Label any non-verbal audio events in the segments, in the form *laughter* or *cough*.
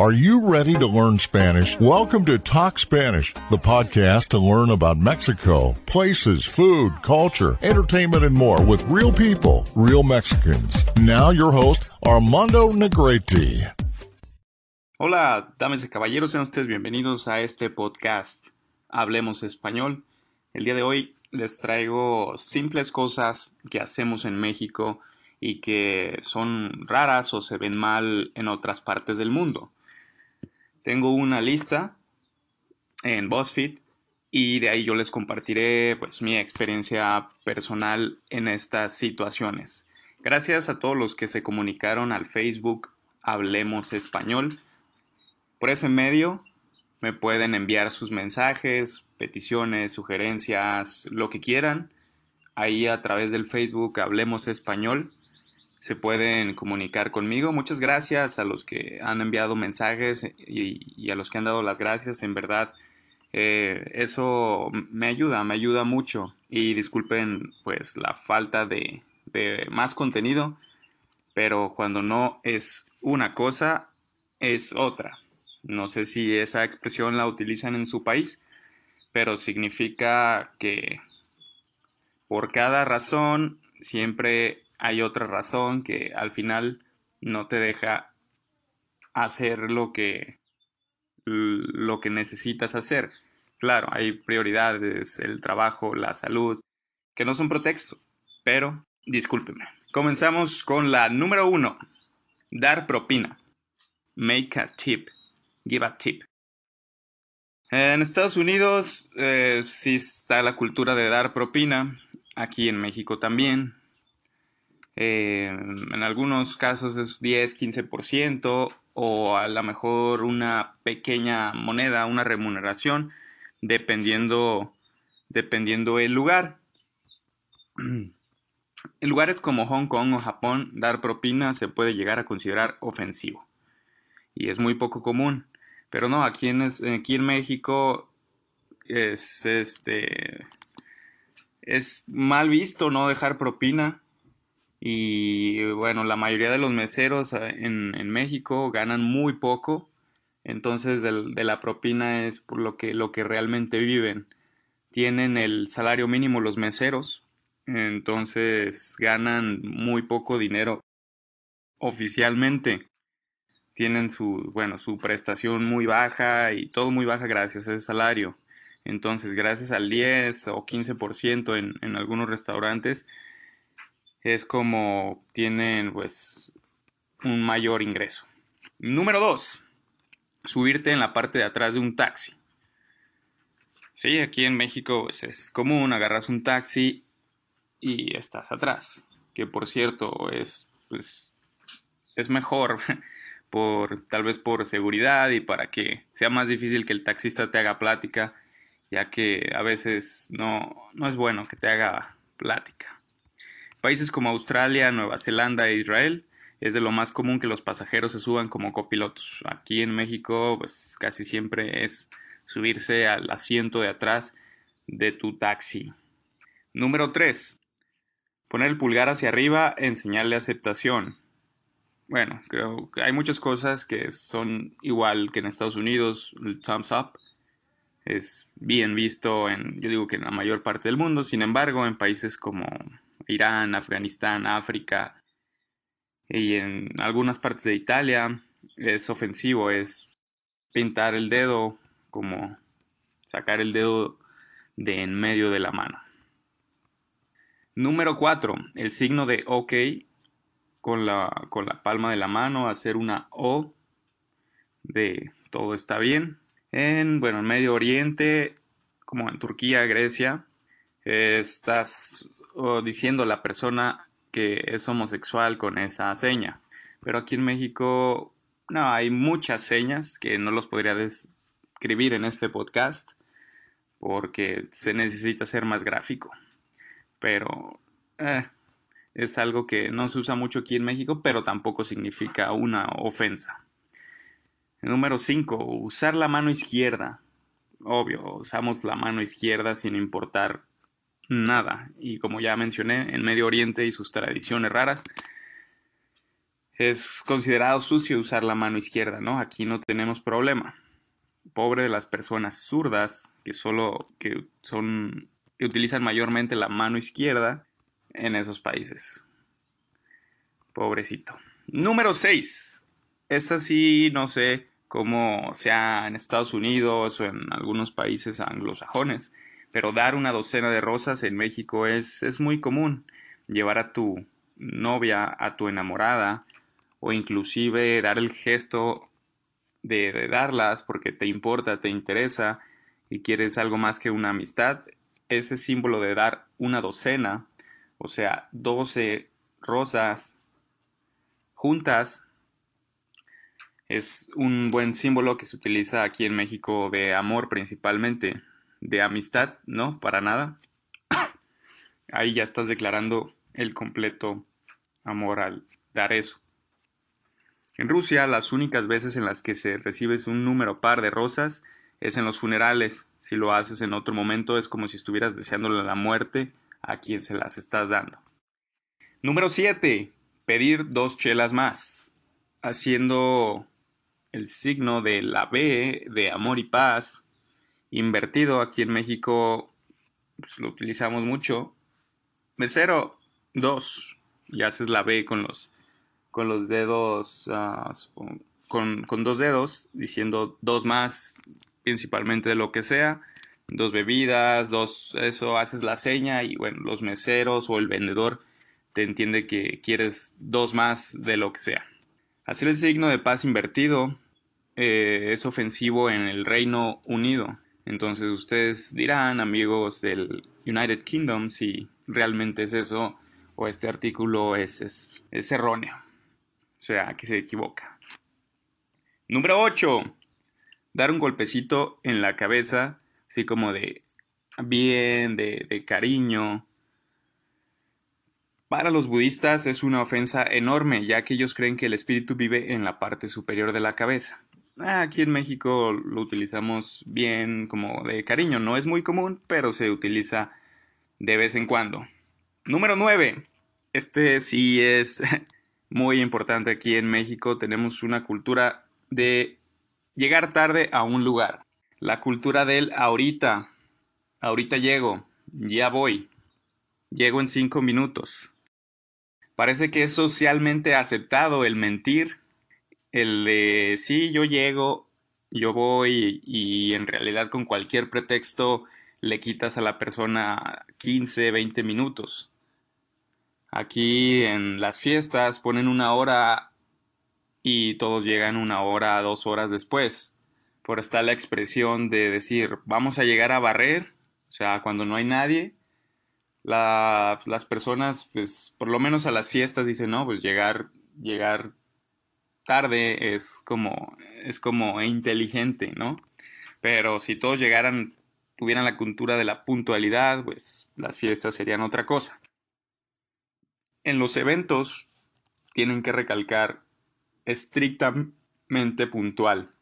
Are you ready to learn Spanish? Welcome to Talk Spanish, the podcast to learn about Mexico, places, food, culture, entertainment, and more with real people, real Mexicans. Now, your host, Armando Negrete. Hola, damas y caballeros, sean ustedes bienvenidos a este podcast Hablemos Español. El día de hoy les traigo simples cosas que hacemos en México y que son raras o se ven mal en otras partes del mundo. Tengo una lista en BuzzFeed y de ahí yo les compartiré pues mi experiencia personal en estas situaciones. Gracias a todos los que se comunicaron al Facebook Hablemos Español. Por ese medio me pueden enviar sus mensajes, peticiones, sugerencias, lo que quieran. Ahí a través del Facebook Hablemos Español se pueden comunicar conmigo. Muchas gracias a los que han enviado mensajes y, a los que han dado las gracias. En verdad, eh, eso me ayuda, me ayuda mucho. Y disculpen pues la falta de, de más contenido, pero cuando no es una cosa, es otra. No sé si esa expresión la utilizan en su país, pero significa que por cada razón siempre hay otra razón que al final no te deja hacer lo que lo que necesitas hacer. Claro, hay prioridades, el trabajo, la salud, que no son pretexto, pero discúlpeme. Comenzamos con la número uno, dar propina. Make a tip, give a tip. En Estados Unidos eh, sí está la cultura de dar propina, aquí en México también, eh, en algunos casos es 10, 15% o a lo mejor una pequeña moneda, una remuneración, dependiendo, dependiendo el lugar. *clears throat* En lugares como Hong Kong o Japón, dar propina se puede llegar a considerar ofensivo. Y es muy poco común. Pero no, aquí en, aquí en México es, este, es mal visto no dejar propina. Y bueno, la mayoría de los meseros eh, en, en México ganan muy poco. Entonces de la propina es por lo que, lo que realmente viven. Tienen el salario mínimo los meseros. Entonces ganan muy poco dinero oficialmente. Tienen su, bueno, su prestación muy baja y todo muy baja gracias a ese salario. Entonces, gracias al 10 o 15% en, en algunos restaurantes, es como tienen pues un mayor ingreso. Número 2. Subirte en la parte de atrás de un taxi. Sí, aquí en México pues, es común, agarras un taxi y estás atrás. Que por cierto es pues es mejor *laughs* por tal vez por seguridad y para que sea más difícil que el taxista te haga plática, ya que a veces no, no es bueno que te haga plática. Países como Australia, Nueva Zelanda e Israel es de lo más común que los pasajeros se suban como copilotos. Aquí en México, pues casi siempre es subirse al asiento de atrás de tu taxi. Número 3. Poner el pulgar hacia arriba en señal de aceptación. Bueno, creo que hay muchas cosas que son igual que en Estados Unidos. El thumbs up es bien visto en, yo digo que en la mayor parte del mundo. Sin embargo, en países como Irán, Afganistán, África y en algunas partes de Italia es ofensivo, es pintar el dedo como sacar el dedo de en medio de la mano. Número 4. El signo de OK con la, con la palma de la mano, hacer una O de todo está bien. En, bueno, en Medio Oriente, como en Turquía, Grecia, estás diciendo la persona que es homosexual con esa seña. Pero aquí en México, no, hay muchas señas que no los podría describir en este podcast porque se necesita ser más gráfico. Pero eh, es algo que no se usa mucho aquí en México, pero tampoco significa una ofensa. Número 5. Usar la mano izquierda. Obvio, usamos la mano izquierda sin importar nada. Y como ya mencioné, en Medio Oriente y sus tradiciones raras, es considerado sucio usar la mano izquierda, ¿no? Aquí no tenemos problema. Pobre de las personas zurdas que solo que son que utilizan mayormente la mano izquierda en esos países. Pobrecito. Número 6. Esta sí no sé cómo sea en Estados Unidos o en algunos países anglosajones, pero dar una docena de rosas en México es, es muy común. Llevar a tu novia, a tu enamorada, o inclusive dar el gesto de, darlas porque te importa, te interesa y quieres algo más que una amistad, ese símbolo de dar una docena, o sea, 12 rosas juntas, es un buen símbolo que se utiliza aquí en México de amor principalmente, de amistad, ¿no? Para nada. *coughs* Ahí ya estás declarando el completo amor al dar eso. En Rusia, las únicas veces en las que se recibes un número par de rosas es en los funerales. Si lo haces en otro momento es como si estuvieras deseándole la muerte a quien se las estás dando. Número 7. Pedir dos chelas más. Haciendo el signo de la B de amor y paz. Invertido aquí en México pues, lo utilizamos mucho. Mesero, dos. Y haces la B con los con los dedos, ah, con, dos dedos, diciendo dos más, principalmente de lo que sea, dos bebidas, dos, eso, haces la seña y bueno, los meseros o el vendedor te entiende que quieres dos más de lo que sea. Hacer el signo de paz invertido eh, es ofensivo en el Reino Unido. Entonces ustedes dirán, amigos del United Kingdom, si realmente es eso o este artículo es, erróneo. O sea, que se equivoca. Número 8. Dar un golpecito en la cabeza, así como de bien, de cariño. Para los budistas es una ofensa enorme, ya que ellos creen que el espíritu vive en la parte superior de la cabeza. Aquí en México lo utilizamos bien como de cariño, no es muy común, pero se utiliza de vez en cuando. Número 9. Este sí es *laughs* muy importante aquí en México. Tenemos una cultura de llegar tarde a un lugar. La cultura del ahorita. Ahorita llego. Ya voy. Llego en cinco minutos. Parece que es socialmente aceptado el mentir. El de sí, yo llego, yo voy y en realidad con cualquier pretexto le quitas a la persona 15, 20 minutos. Aquí en las fiestas ponen una hora y todos llegan una hora, dos horas después. Por está la expresión de decir, vamos a llegar a barrer, o sea, cuando no hay nadie, las personas, pues, por lo menos a las fiestas dicen, no, pues llegar, llegar tarde es como, es como inteligente, ¿no? Pero si todos llegaran, tuvieran la cultura de la puntualidad, pues las fiestas serían otra cosa. En los eventos tienen que recalcar estrictamente puntual.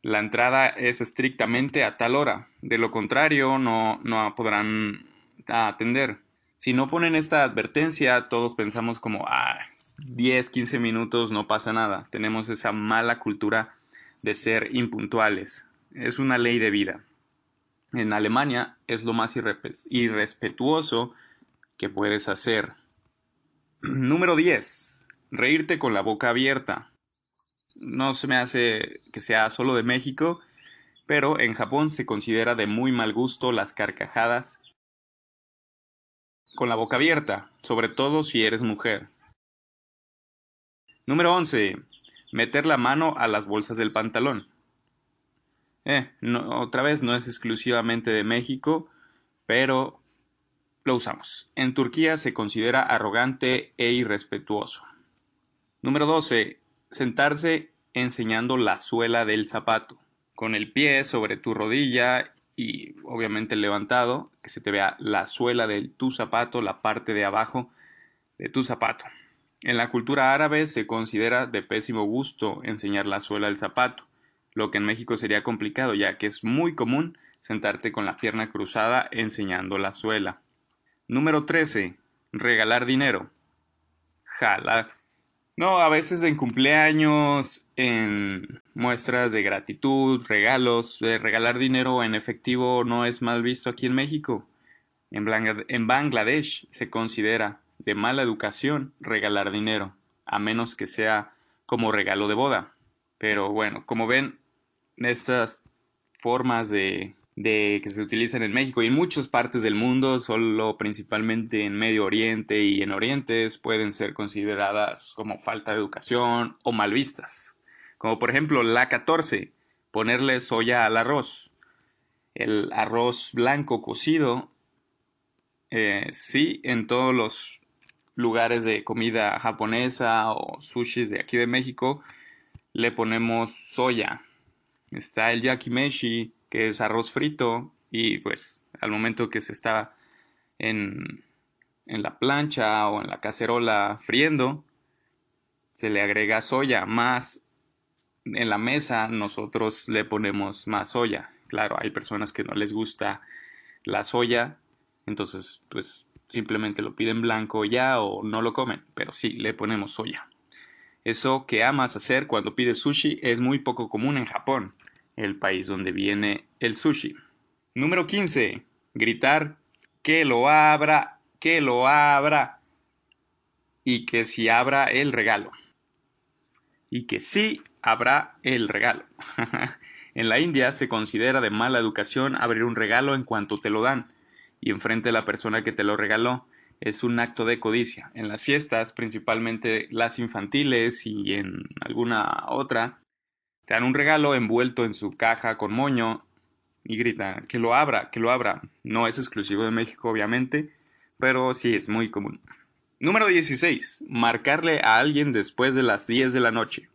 La entrada es estrictamente a tal hora, de lo contrario no, no podrán atender. Si no ponen esta advertencia, todos pensamos como, ah, 10, 15 minutos no pasa nada. Tenemos esa mala cultura de ser impuntuales. Es una ley de vida. En Alemania es lo más irrespetuoso que puedes hacer. *clears throat* Número 10. Reírte con la boca abierta. No se me hace que sea solo de México, pero en Japón se considera de muy mal gusto las carcajadas con la boca abierta, sobre todo si eres mujer. Número 11. Meter la mano a las bolsas del pantalón. Eh, otra vez no es exclusivamente de México, pero lo usamos. En Turquía se considera arrogante e irrespetuoso. Número 12. Sentarse enseñando la suela del zapato. Con el pie sobre tu rodilla y obviamente levantado, que se te vea la suela de tu zapato, la parte de abajo de tu zapato. En la cultura árabe se considera de pésimo gusto enseñar la suela del zapato, lo que en México sería complicado ya que es muy común sentarte con la pierna cruzada enseñando la suela. Número 13. Regalar dinero. Jala No, a veces en cumpleaños, en muestras de gratitud, regalos, eh, regalar dinero en efectivo no es mal visto aquí en México. En Bangladesh se considera de mala educación regalar dinero, a menos que sea como regalo de boda. Pero bueno, como ven, estas formas de de que se utilizan en México y en muchas partes del mundo, solo principalmente en Medio Oriente y en Oriente, pueden ser consideradas como falta de educación o mal vistas. Como por ejemplo la 14, ponerle soya al arroz. El arroz blanco cocido, eh, sí, en todos los lugares de comida japonesa o sushis de aquí de México, le ponemos soya. Está el yakimeshi, que es arroz frito y pues al momento que se está en, en la plancha o en la cacerola friendo, se le agrega soya más en la mesa nosotros le ponemos más soya. Claro, hay personas que no les gusta la soya, entonces pues simplemente lo piden blanco ya o no lo comen, pero sí le ponemos soya. Eso que amas hacer cuando pides sushi es muy poco común en Japón el país donde viene el sushi. Número 15. Gritar que lo abra, que lo abra y que si abra el regalo. Y que sí habrá el regalo. *laughs* en la India se considera de mala educación abrir un regalo en cuanto te lo dan y enfrente de la persona que te lo regaló. Es un acto de codicia. En las fiestas, principalmente las infantiles y en alguna otra, te dan un regalo envuelto en su caja con moño y grita que lo abra, que lo abra. No es exclusivo de México, obviamente, pero sí es muy común. Número 16. Marcarle a alguien después de las 10 de la noche.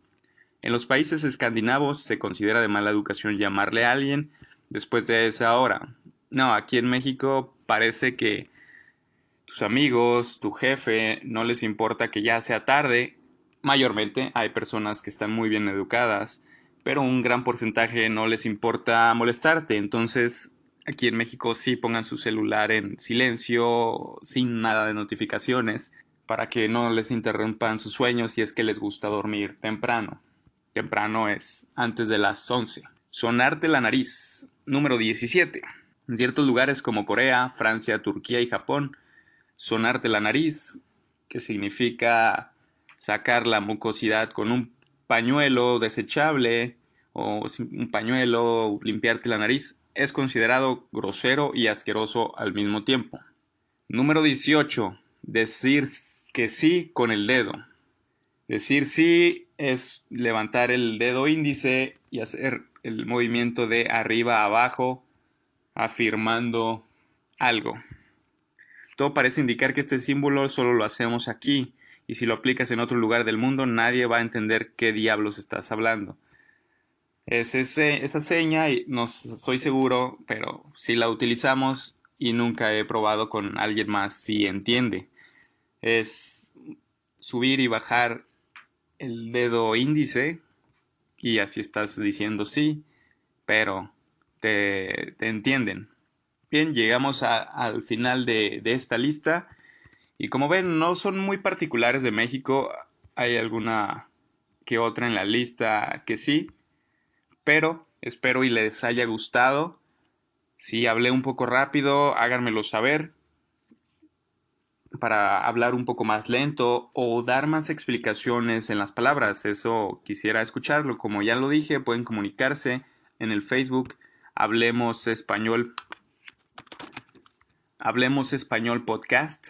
En los países escandinavos se considera de mala educación llamarle a alguien después de esa hora. No, aquí en México parece que tus amigos, tu jefe, no les importa que ya sea tarde. Mayormente hay personas que están muy bien educadas pero un gran porcentaje no les importa molestarte. Entonces, aquí en México sí pongan su celular en silencio, sin nada de notificaciones, para que no les interrumpan sus sueños si es que les gusta dormir temprano. Temprano es antes de las 11. Sonarte la nariz. Número 17. En ciertos lugares como Corea, Francia, Turquía y Japón, sonarte la nariz, que significa sacar la mucosidad con un pañuelo desechable o un pañuelo, limpiarte la nariz, es considerado grosero y asqueroso al mismo tiempo. Número 18. Decir que sí con el dedo. Decir sí es levantar el dedo índice y hacer el movimiento de arriba a abajo afirmando algo. Todo parece indicar que este símbolo solo lo hacemos aquí y si lo aplicas en otro lugar del mundo nadie va a entender qué diablos estás hablando. Es esa seña, y no estoy seguro, pero si la utilizamos y nunca he probado con alguien más si entiende. Es subir y bajar el dedo índice y así estás diciendo sí, pero te, entienden. Bien, llegamos al final de, de esta lista y como ven, no son muy particulares de México, hay alguna que otra en la lista que sí, pero espero y les haya gustado. Si hablé un poco rápido, háganmelo saber para hablar un poco más lento o dar más explicaciones en las palabras. Eso quisiera escucharlo. Como ya lo dije, pueden comunicarse en el Facebook Hablemos Español. Hablemos Español Podcast.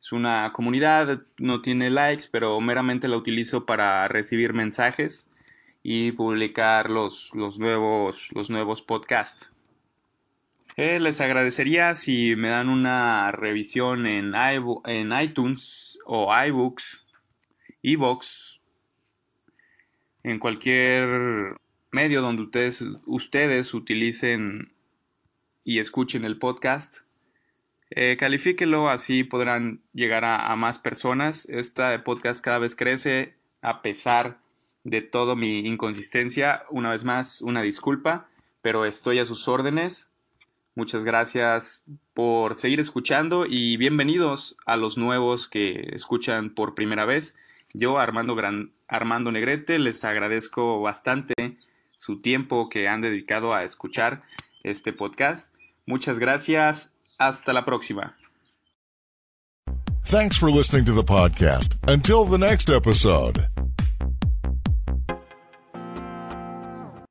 Es una comunidad, no tiene likes, pero meramente la utilizo para recibir mensajes y publicar los, los, nuevos, los nuevos podcasts. Eh, les agradecería si me dan una revisión en, en iTunes o iBooks, iBox, en cualquier medio donde ustedes, ustedes utilicen y escuchen el podcast. Eh, califíquelo, así podrán llegar a, a más personas. Este podcast cada vez crece a pesar de todo mi inconsistencia. Una vez más, una disculpa, pero estoy a sus órdenes. Muchas gracias por seguir escuchando y bienvenidos a los nuevos que escuchan por primera vez Yo, Armando, Gran, Armando Negrete, les agradezco bastante su tiempo que han dedicado a escuchar este podcast. Muchas gracias. Hasta la próxima. Thanks for listening to the podcast. Until the next episode.